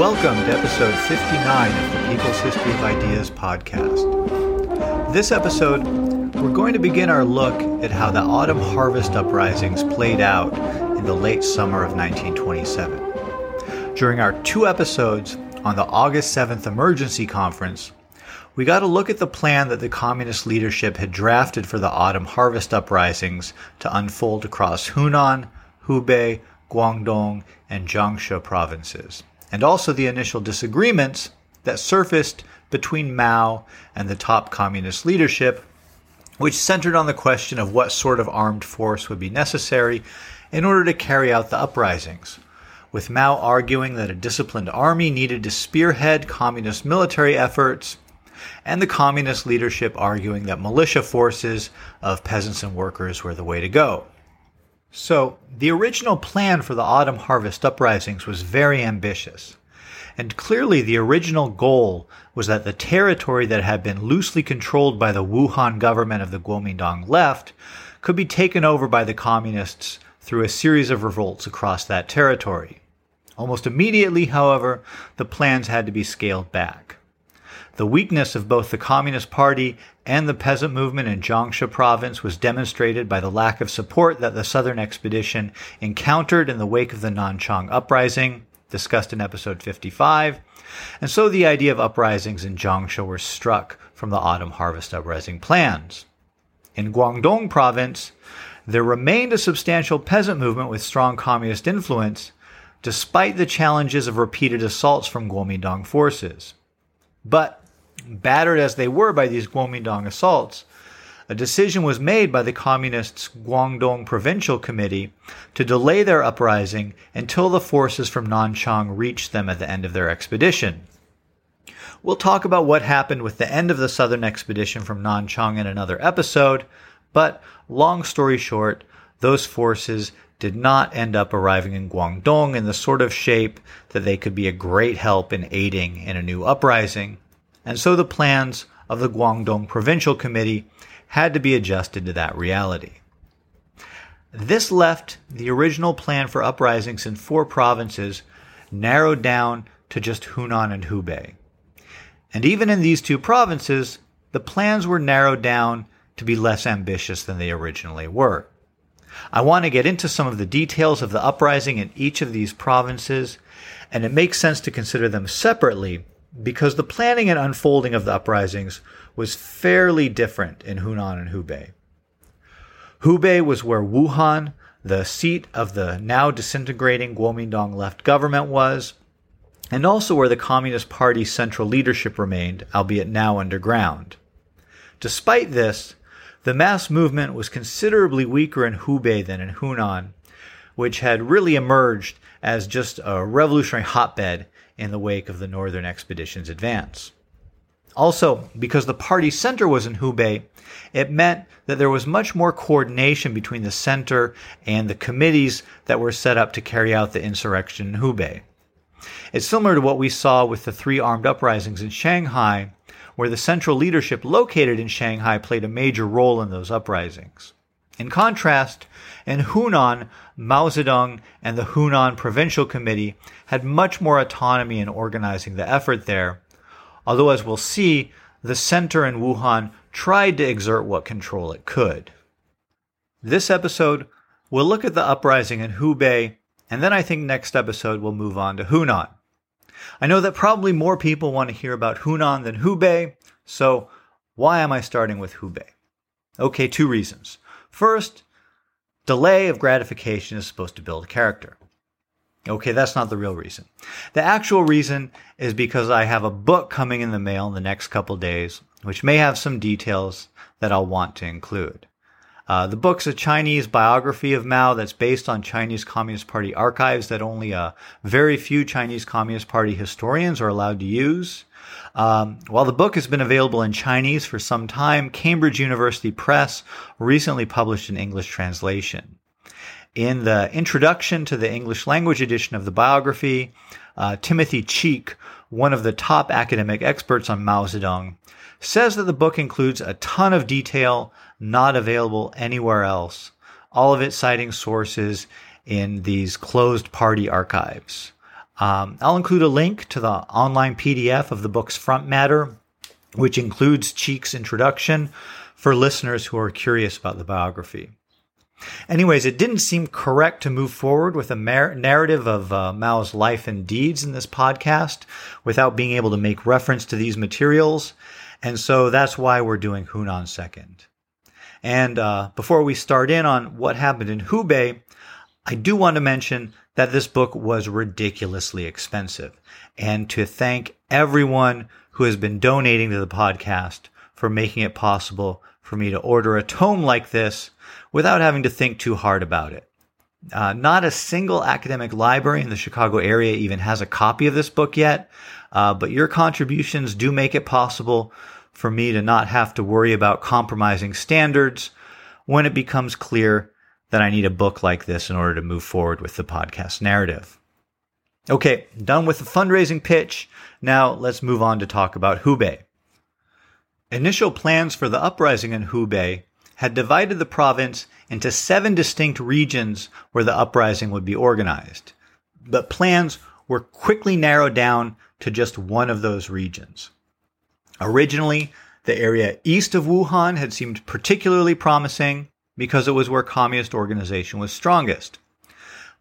Welcome to episode 59 of the People's History of Ideas podcast. This episode, we're going to begin our look at how the autumn harvest uprisings played out in the late summer of 1927. During our two episodes on the August 7th emergency conference, we got a look at the plan that the communist leadership had drafted for the autumn harvest uprisings to unfold across Hunan, Hubei, Guangdong, and Jiangsu provinces, and also the initial disagreements that surfaced between Mao and the top communist leadership, which centered on the question of what sort of armed force would be necessary in order to carry out the uprisings, with Mao arguing that a disciplined army needed to spearhead communist military efforts, and the communist leadership arguing that militia forces of peasants and workers were the way to go. So, the original plan for the autumn harvest uprisings was very ambitious. And clearly, the original goal was that the territory that had been loosely controlled by the Wuhan government of the Kuomintang left could be taken over by the communists through a series of revolts across that territory. Almost immediately, however, the plans had to be scaled back. The weakness of both the Communist Party and the peasant movement in Jiangsu province was demonstrated by the lack of support that the Southern expedition encountered in the wake of the Nanchang uprising, discussed in episode 55. And so the idea of uprisings in Jiangsu were struck from the autumn harvest uprising plans. In Guangdong province, there remained a substantial peasant movement with strong communist influence, despite the challenges of repeated assaults from Kuomintang forces. But battered as they were by these Kuomintang assaults, a decision was made by the Communists' Guangdong Provincial Committee to delay their uprising until the forces from Nanchang reached them at the end of their expedition. We'll talk about what happened with the end of the southern expedition from Nanchang in another episode, but long story short, those forces did not end up arriving in Guangdong in the sort of shape that they could be a great help in aiding in a new uprising and so the plans of the Guangdong Provincial Committee had to be adjusted to that reality. This left the original plan for uprisings in four provinces narrowed down to just Hunan and Hubei. And even in these two provinces, the plans were narrowed down to be less ambitious than they originally were. I want to get into some of the details of the uprising in each of these provinces, and it makes sense to consider them separately because the planning and unfolding of the uprisings was fairly different in Hunan and Hubei. Hubei was where Wuhan, the seat of the now disintegrating Kuomintang left government, was, and also where the Communist Party's central leadership remained, albeit now underground. Despite this, the mass movement was considerably weaker in Hubei than in Hunan, which had really emerged as just a revolutionary hotbed in the wake of the Northern Expedition's advance. Also, because the party center was in Hubei, it meant that there was much more coordination between the center and the committees that were set up to carry out the insurrection in Hubei. It's similar to what we saw with the three armed uprisings in Shanghai, where the central leadership located in Shanghai played a major role in those uprisings. In contrast, in Hunan, Mao Zedong and the Hunan Provincial Committee had much more autonomy in organizing the effort there, although, as we'll see, the center in Wuhan tried to exert what control it could. This episode, we'll look at the uprising in Hubei, and then I think next episode we'll move on to Hunan. I know that probably more people want to hear about Hunan than Hubei, so why am I starting with Hubei? Okay, two reasons. First, delay of gratification is supposed to build character. Okay, that's not the real reason. The actual reason is because I have a book coming in the mail in the next couple days, which may have some details that I'll want to include. Uh, the book's a Chinese biography of Mao that's based on Chinese Communist Party archives that only a very few Chinese Communist Party historians are allowed to use. Um, while the book has been available in Chinese for some time, Cambridge University Press recently published an English translation. In the introduction to the English language edition of the biography, uh, Timothy Cheek, one of the top academic experts on Mao Zedong, says that the book includes a ton of detail not available anywhere else, all of it citing sources in these closed party archives. Um, I'll include a link to the online PDF of the book's front matter, which includes Cheek's introduction for listeners who are curious about the biography. Anyways, it didn't seem correct to move forward with a mar- narrative of uh, Mao's life and deeds in this podcast without being able to make reference to these materials. And so that's why we're doing Hunan second. And uh, before we start in on what happened in Hubei, I do want to mention that this book was ridiculously expensive and to thank everyone who has been donating to the podcast for making it possible for me to order a tome like this without having to think too hard about it. Uh, not a single academic library in the Chicago area even has a copy of this book yet, uh, but your contributions do make it possible for me to not have to worry about compromising standards when it becomes clear that I need a book like this in order to move forward with the podcast narrative. Okay, done with the fundraising pitch. Now let's move on to talk about Hubei. Initial plans for the uprising in Hubei had divided the province into seven distinct regions where the uprising would be organized. But plans were quickly narrowed down to just one of those regions. Originally, the area east of Wuhan had seemed particularly promising because it was where communist organization was strongest.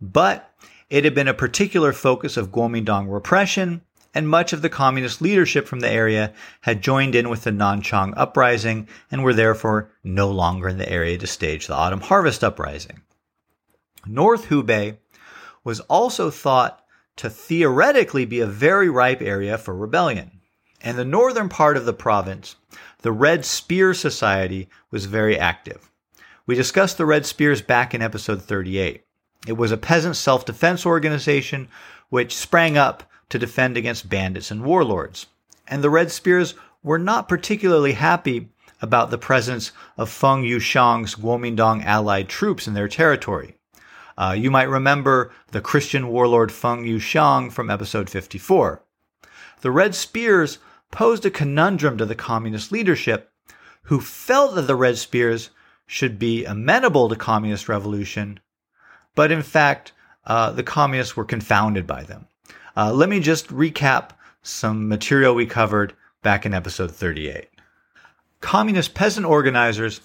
But it had been a particular focus of Kuomintang repression, and much of the communist leadership from the area had joined in with the Nanchang uprising and were therefore no longer in the area to stage the autumn harvest uprising. North Hubei was also thought to theoretically be a very ripe area for rebellion. In the northern part of the province, the Red Spear Society was very active. We discussed the Red Spears back in episode 38. It was a peasant self defense organization which sprang up to defend against bandits and warlords. And the Red Spears were not particularly happy about the presence of Feng Yuxiang's Kuomintang allied troops in their territory. Uh, you might remember the Christian warlord Feng Yuxiang from episode 54. The Red Spears posed a conundrum to the communist leadership, who felt that the Red Spears should be amenable to communist revolution, but in fact, uh, the communists were confounded by them. Uh, let me just recap some material we covered back in episode 38. Communist peasant organizers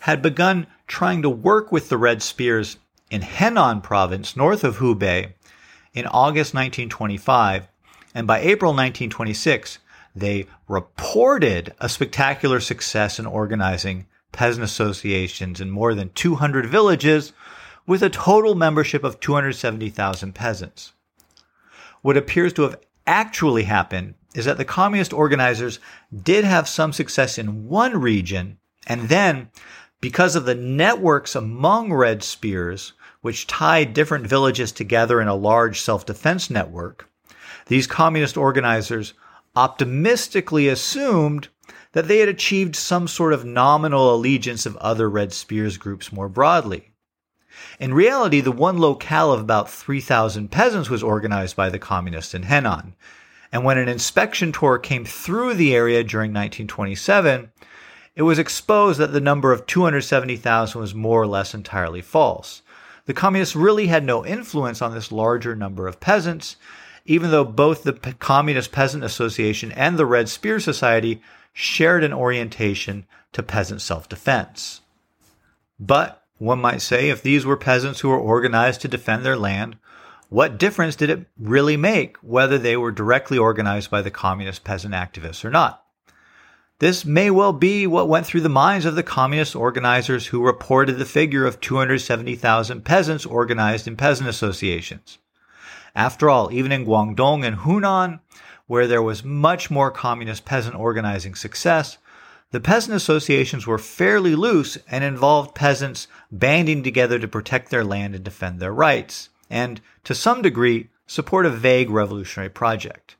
had begun trying to work with the Red Spears in Henan province north of Hubei in August 1925, and by April 1926, they reported a spectacular success in organizing peasant associations in more than 200 villages with a total membership of 270,000 peasants. What appears to have actually happened is that the communist organizers did have some success in one region, and then, because of the networks among Red Spears, which tied different villages together in a large self defense network, these communist organizers optimistically assumed that they had achieved some sort of nominal allegiance of other Red Spears groups more broadly. In reality, the one locale of about 3,000 peasants was organized by the communists in Henan. And when an inspection tour came through the area during 1927, it was exposed that the number of 270,000 was more or less entirely false. The communists really had no influence on this larger number of peasants, even though both the Communist Peasant Association and the Red Spear Society shared an orientation to peasant self defense. But one might say if these were peasants who were organized to defend their land, what difference did it really make whether they were directly organized by the communist peasant activists or not? This may well be what went through the minds of the communist organizers who reported the figure of 270,000 peasants organized in peasant associations. After all, even in Guangdong and Hunan, where there was much more communist peasant organizing success, the peasant associations were fairly loose and involved peasants banding together to protect their land and defend their rights, and, to some degree, support a vague revolutionary project.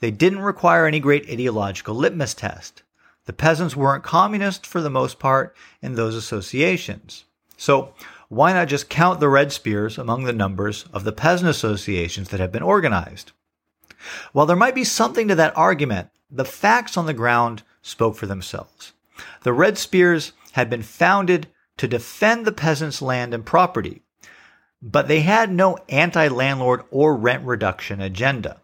They didn't require any great ideological litmus test. The peasants weren't communist for the most part in those associations. So, why not just count the Red Spears among the numbers of the peasant associations that have been organized? While there might be something to that argument, the facts on the ground spoke for themselves. The Red Spears had been founded to defend the peasants' land and property. But they had no anti landlord or rent reduction agenda.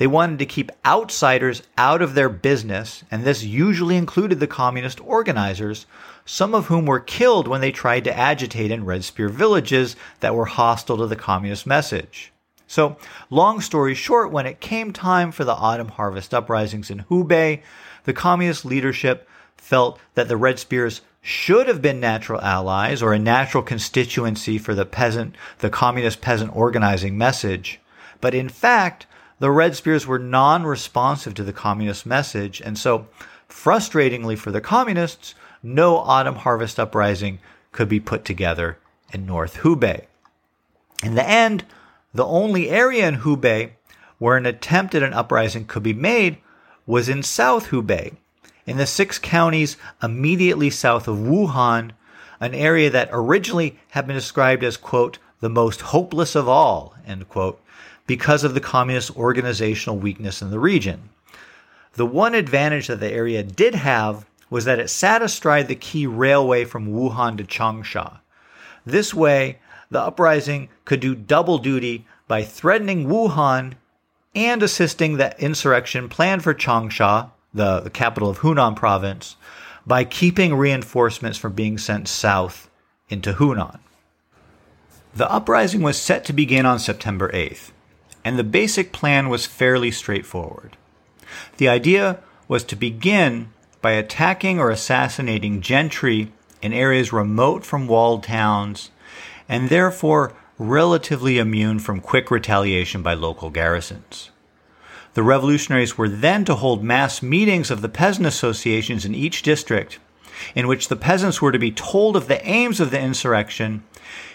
They wanted to keep outsiders out of their business, and this usually included the communist organizers, some of whom were killed when they tried to agitate in Red Spear villages that were hostile to the communist message. So, long story short, when it came time for the autumn harvest uprisings in Hubei, the communist leadership felt that the Red Spears should have been natural allies or a natural constituency for the peasant, the communist peasant organizing message. But in fact, the Red Spears were non responsive to the communist message, and so, frustratingly for the communists, no autumn harvest uprising could be put together in North Hubei. In the end, the only area in Hubei where an attempt at an uprising could be made was in South Hubei, in the six counties immediately south of Wuhan, an area that originally had been described as, quote, the most hopeless of all, end quote, because of the communist organizational weakness in the region. The one advantage that the area did have was that it sat astride the key railway from Wuhan to Changsha. This way, the uprising could do double duty by threatening Wuhan and assisting the insurrection planned for Changsha, the, the capital of Hunan province, by keeping reinforcements from being sent south into Hunan. The uprising was set to begin on September 8th, and the basic plan was fairly straightforward. The idea was to begin by attacking or assassinating gentry in areas remote from walled towns and therefore relatively immune from quick retaliation by local garrisons. The revolutionaries were then to hold mass meetings of the peasant associations in each district, in which the peasants were to be told of the aims of the insurrection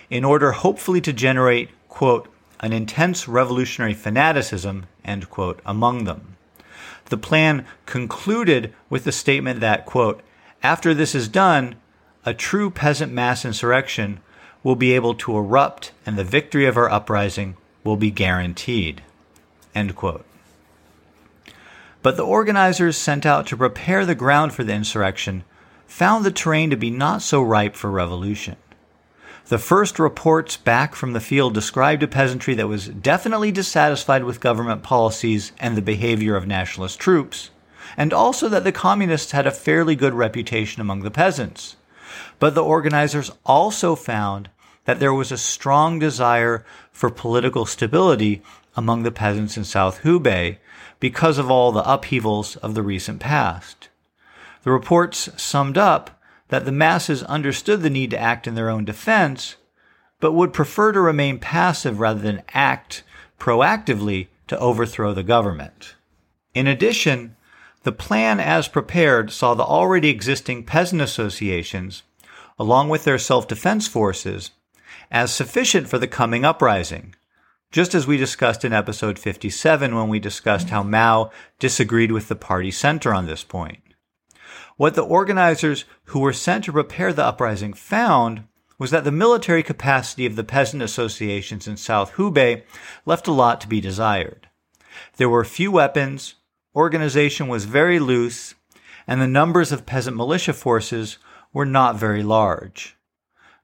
in order hopefully to generate, quote, an intense revolutionary fanaticism, end quote, among them. The plan concluded with the statement that, quote, after this is done, a true peasant mass insurrection will be able to erupt and the victory of our uprising will be guaranteed, end quote. But the organizers sent out to prepare the ground for the insurrection found the terrain to be not so ripe for revolution. The first reports back from the field described a peasantry that was definitely dissatisfied with government policies and the behavior of nationalist troops, and also that the communists had a fairly good reputation among the peasants. But the organizers also found that there was a strong desire for political stability among the peasants in South Hubei because of all the upheavals of the recent past. The reports summed up that the masses understood the need to act in their own defense, but would prefer to remain passive rather than act proactively to overthrow the government. In addition, the plan as prepared saw the already existing peasant associations, along with their self defense forces, as sufficient for the coming uprising, just as we discussed in episode 57 when we discussed how Mao disagreed with the party center on this point. What the organizers who were sent to prepare the uprising found was that the military capacity of the peasant associations in South Hubei left a lot to be desired. There were few weapons, organization was very loose, and the numbers of peasant militia forces were not very large.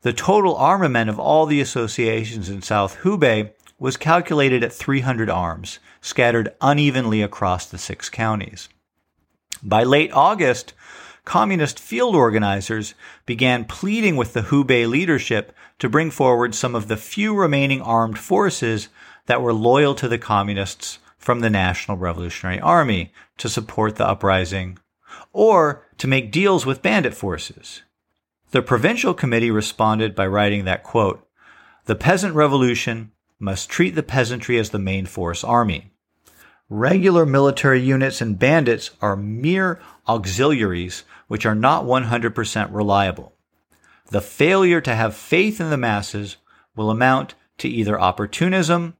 The total armament of all the associations in South Hubei was calculated at 300 arms, scattered unevenly across the six counties. By late August, communist field organizers began pleading with the Hubei leadership to bring forward some of the few remaining armed forces that were loyal to the communists from the National Revolutionary Army to support the uprising, or to make deals with bandit forces. The provincial committee responded by writing that, quote, the peasant revolution must treat the peasantry as the main force army. Regular military units and bandits are mere auxiliaries which are not 100% reliable. The failure to have faith in the masses will amount to either opportunism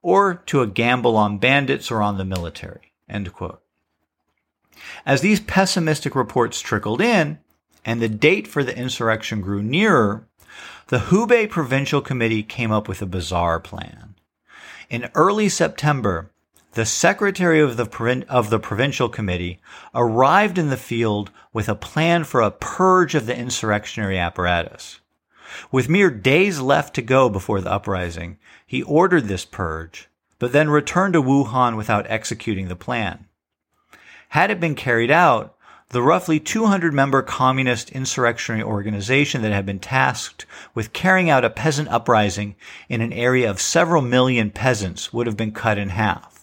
or to a gamble on bandits or on the military. As these pessimistic reports trickled in, and the date for the insurrection grew nearer, the Hubei Provincial Committee came up with a bizarre plan. In early September, the secretary of the, of the provincial committee arrived in the field with a plan for a purge of the insurrectionary apparatus. With mere days left to go before the uprising, he ordered this purge, but then returned to Wuhan without executing the plan. Had it been carried out, the roughly 200 member communist insurrectionary organization that had been tasked with carrying out a peasant uprising in an area of several million peasants would have been cut in half.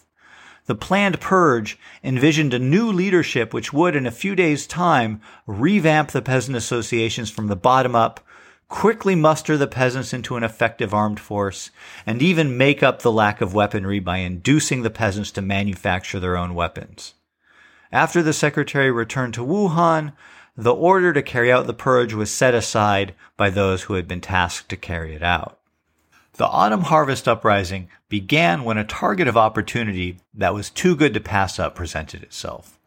The planned purge envisioned a new leadership which would, in a few days' time, revamp the peasant associations from the bottom up, quickly muster the peasants into an effective armed force, and even make up the lack of weaponry by inducing the peasants to manufacture their own weapons. After the secretary returned to Wuhan, the order to carry out the purge was set aside by those who had been tasked to carry it out. The autumn harvest uprising began when a target of opportunity that was too good to pass up presented itself.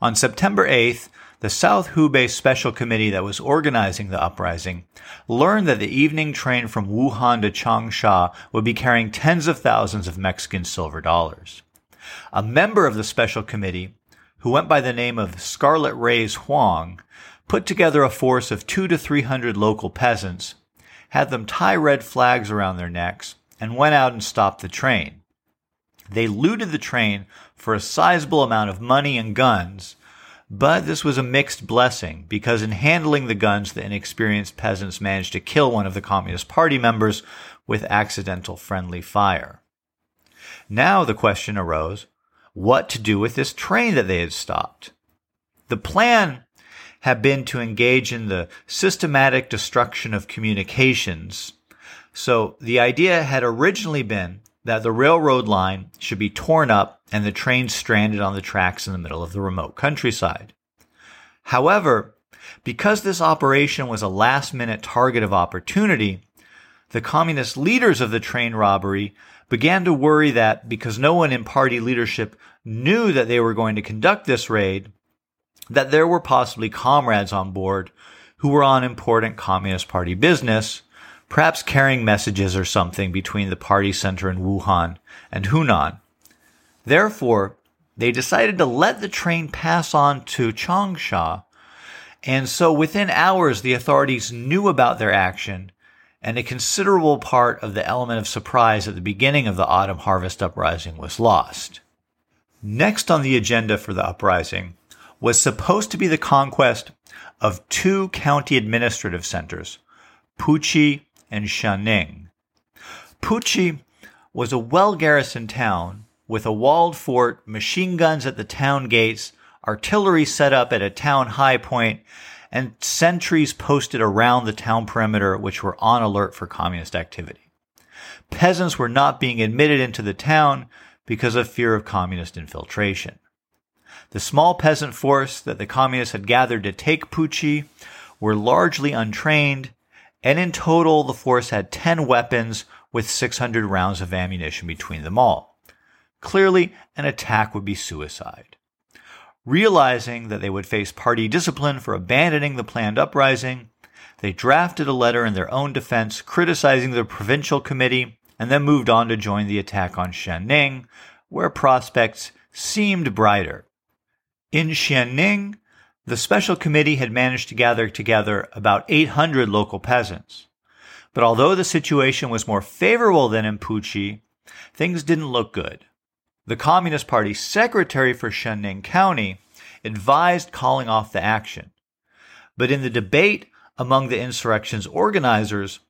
On September 8th, the South Hubei Special Committee that was organizing the uprising learned that the evening train from Wuhan to Changsha would be carrying tens of thousands of Mexican silver dollars. A member of the special committee who went by the name of Scarlet Rays Huang, put together a force of two to three hundred local peasants, had them tie red flags around their necks, and went out and stopped the train. They looted the train for a sizable amount of money and guns, but this was a mixed blessing because in handling the guns, the inexperienced peasants managed to kill one of the Communist Party members with accidental friendly fire. Now the question arose what to do with this train that they had stopped. The plan had been to engage in the systematic destruction of communications. So the idea had originally been that the railroad line should be torn up and the train stranded on the tracks in the middle of the remote countryside. However, because this operation was a last minute target of opportunity, the communist leaders of the train robbery began to worry that because no one in party leadership knew that they were going to conduct this raid, that there were possibly comrades on board who were on important Communist Party business, perhaps carrying messages or something between the party center in Wuhan and Hunan. Therefore, they decided to let the train pass on to Changsha, and so within hours the authorities knew about their action and a considerable part of the element of surprise at the beginning of the autumn harvest uprising was lost. Next on the agenda for the uprising was supposed to be the conquest of two county administrative centers, Puchi and Xianing. Puchi was a well garrisoned town with a walled fort, machine guns at the town gates, artillery set up at a town high point, and sentries posted around the town perimeter which were on alert for communist activity. Peasants were not being admitted into the town because of fear of communist infiltration. The small peasant force that the communists had gathered to take Puchi were largely untrained, and in total the force had 10 weapons with 600 rounds of ammunition between them all. Clearly, an attack would be suicide. Realizing that they would face party discipline for abandoning the planned uprising, they drafted a letter in their own defense criticizing the provincial committee and then moved on to join the attack on Xianing, where prospects seemed brighter. In Xianing, the special committee had managed to gather together about 800 local peasants. But although the situation was more favorable than in Puchi, things didn't look good. The Communist Party secretary for Xianing County advised calling off the action. But in the debate among the insurrection's organizers,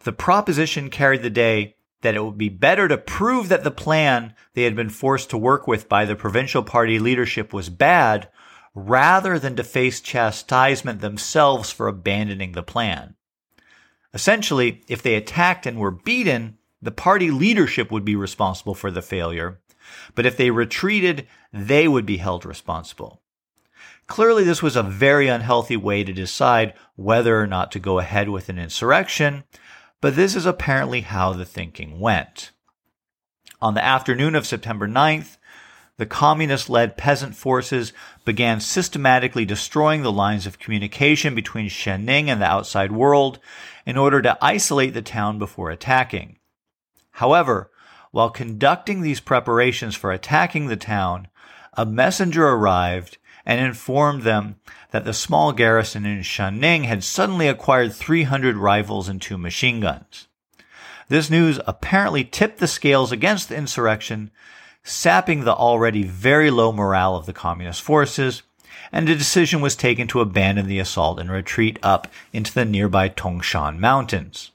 the proposition carried the day that it would be better to prove that the plan they had been forced to work with by the provincial party leadership was bad rather than to face chastisement themselves for abandoning the plan. Essentially, if they attacked and were beaten, the party leadership would be responsible for the failure, but if they retreated, they would be held responsible. Clearly, this was a very unhealthy way to decide whether or not to go ahead with an insurrection, but this is apparently how the thinking went. On the afternoon of September 9th, the communist led peasant forces began systematically destroying the lines of communication between Xianing and the outside world in order to isolate the town before attacking. However, while conducting these preparations for attacking the town, a messenger arrived and informed them that the small garrison in Xianing had suddenly acquired 300 rifles and two machine guns. This news apparently tipped the scales against the insurrection, sapping the already very low morale of the communist forces, and a decision was taken to abandon the assault and retreat up into the nearby Tongshan Mountains.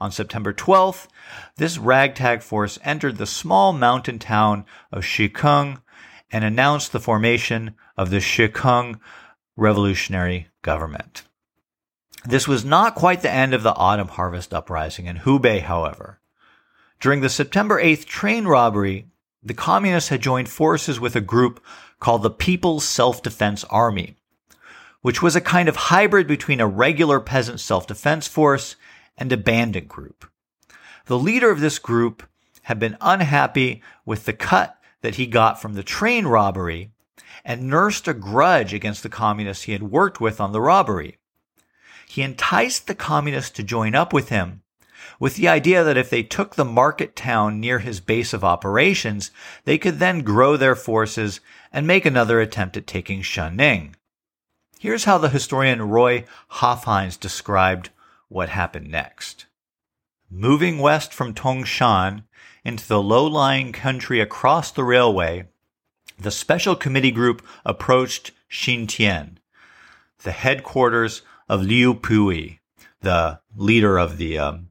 On September 12th, this ragtag force entered the small mountain town of Shikeng and announced the formation of the Shikeng Revolutionary Government. This was not quite the end of the autumn harvest uprising in Hubei, however. During the September 8th train robbery, the communists had joined forces with a group called the People's Self Defense Army, which was a kind of hybrid between a regular peasant self defense force and a bandit group. The leader of this group had been unhappy with the cut that he got from the train robbery and nursed a grudge against the communists he had worked with on the robbery. He enticed the communists to join up with him with the idea that if they took the market town near his base of operations, they could then grow their forces and make another attempt at taking Xianing. Here's how the historian Roy Hofheinz described what happened next. Moving west from Tongshan into the low-lying country across the railway, the special committee group approached Xintian, the headquarters of Liu Pui, the leader of the um,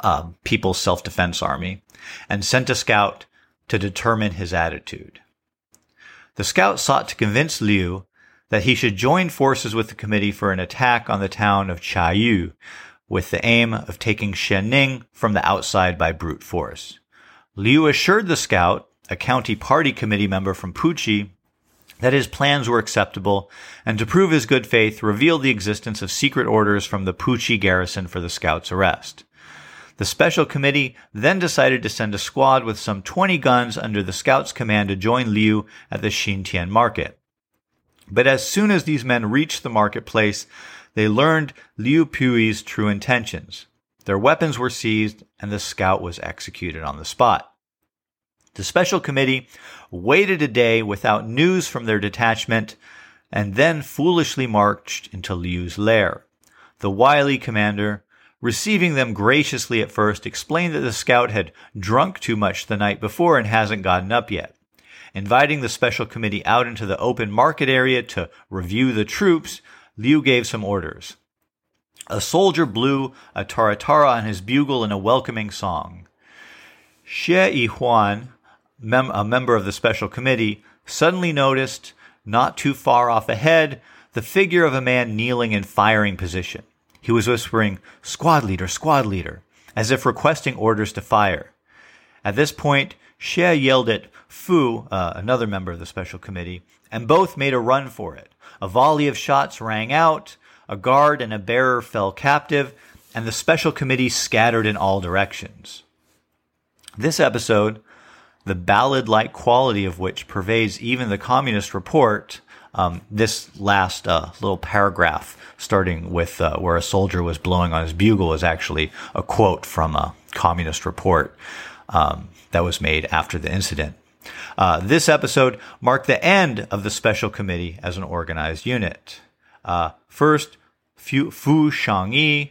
uh, People's Self-Defense Army, and sent a scout to determine his attitude. The scout sought to convince Liu that he should join forces with the committee for an attack on the town of Chayu, with the aim of taking Xianing from the outside by brute force. Liu assured the scout, a county party committee member from Puchi, that his plans were acceptable, and to prove his good faith, revealed the existence of secret orders from the Puchi garrison for the scout's arrest. The special committee then decided to send a squad with some 20 guns under the scout's command to join Liu at the Xintian market. But as soon as these men reached the marketplace, they learned Liu Pui's true intentions. Their weapons were seized and the scout was executed on the spot. The special committee waited a day without news from their detachment and then foolishly marched into Liu's lair. The wily commander, receiving them graciously at first, explained that the scout had drunk too much the night before and hasn't gotten up yet. Inviting the special committee out into the open market area to review the troops, Liu gave some orders. A soldier blew a taratara on his bugle in a welcoming song. Xie Yihuan, mem- a member of the special committee, suddenly noticed, not too far off ahead, the figure of a man kneeling in firing position. He was whispering, Squad leader, squad leader, as if requesting orders to fire. At this point, Xie yelled at Fu, uh, another member of the special committee, and both made a run for it. A volley of shots rang out, a guard and a bearer fell captive, and the special committee scattered in all directions. This episode, the ballad like quality of which pervades even the communist report, um, this last uh, little paragraph, starting with uh, where a soldier was blowing on his bugle, is actually a quote from a communist report um, that was made after the incident. Uh, this episode marked the end of the special committee as an organized unit. Uh, first, Fu, Fu Shangyi,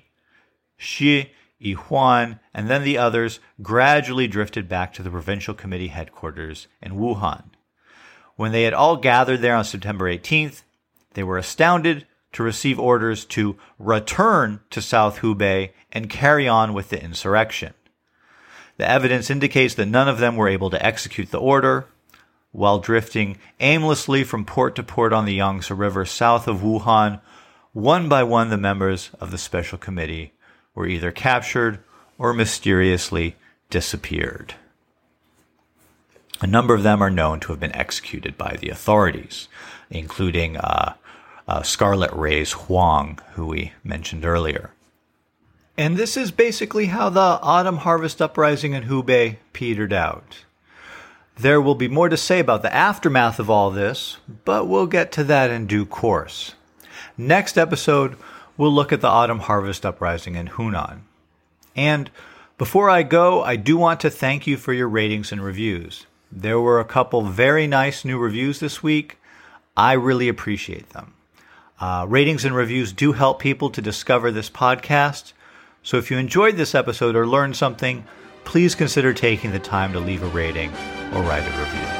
Xie Yihuan, and then the others gradually drifted back to the provincial committee headquarters in Wuhan. When they had all gathered there on September 18th, they were astounded to receive orders to return to South Hubei and carry on with the insurrection. The evidence indicates that none of them were able to execute the order. While drifting aimlessly from port to port on the Yangtze River south of Wuhan, one by one the members of the special committee were either captured or mysteriously disappeared. A number of them are known to have been executed by the authorities, including uh, uh, Scarlet Rays Huang, who we mentioned earlier. And this is basically how the autumn harvest uprising in Hubei petered out. There will be more to say about the aftermath of all this, but we'll get to that in due course. Next episode, we'll look at the autumn harvest uprising in Hunan. And before I go, I do want to thank you for your ratings and reviews. There were a couple very nice new reviews this week. I really appreciate them. Uh, ratings and reviews do help people to discover this podcast. So if you enjoyed this episode or learned something, please consider taking the time to leave a rating or write a review.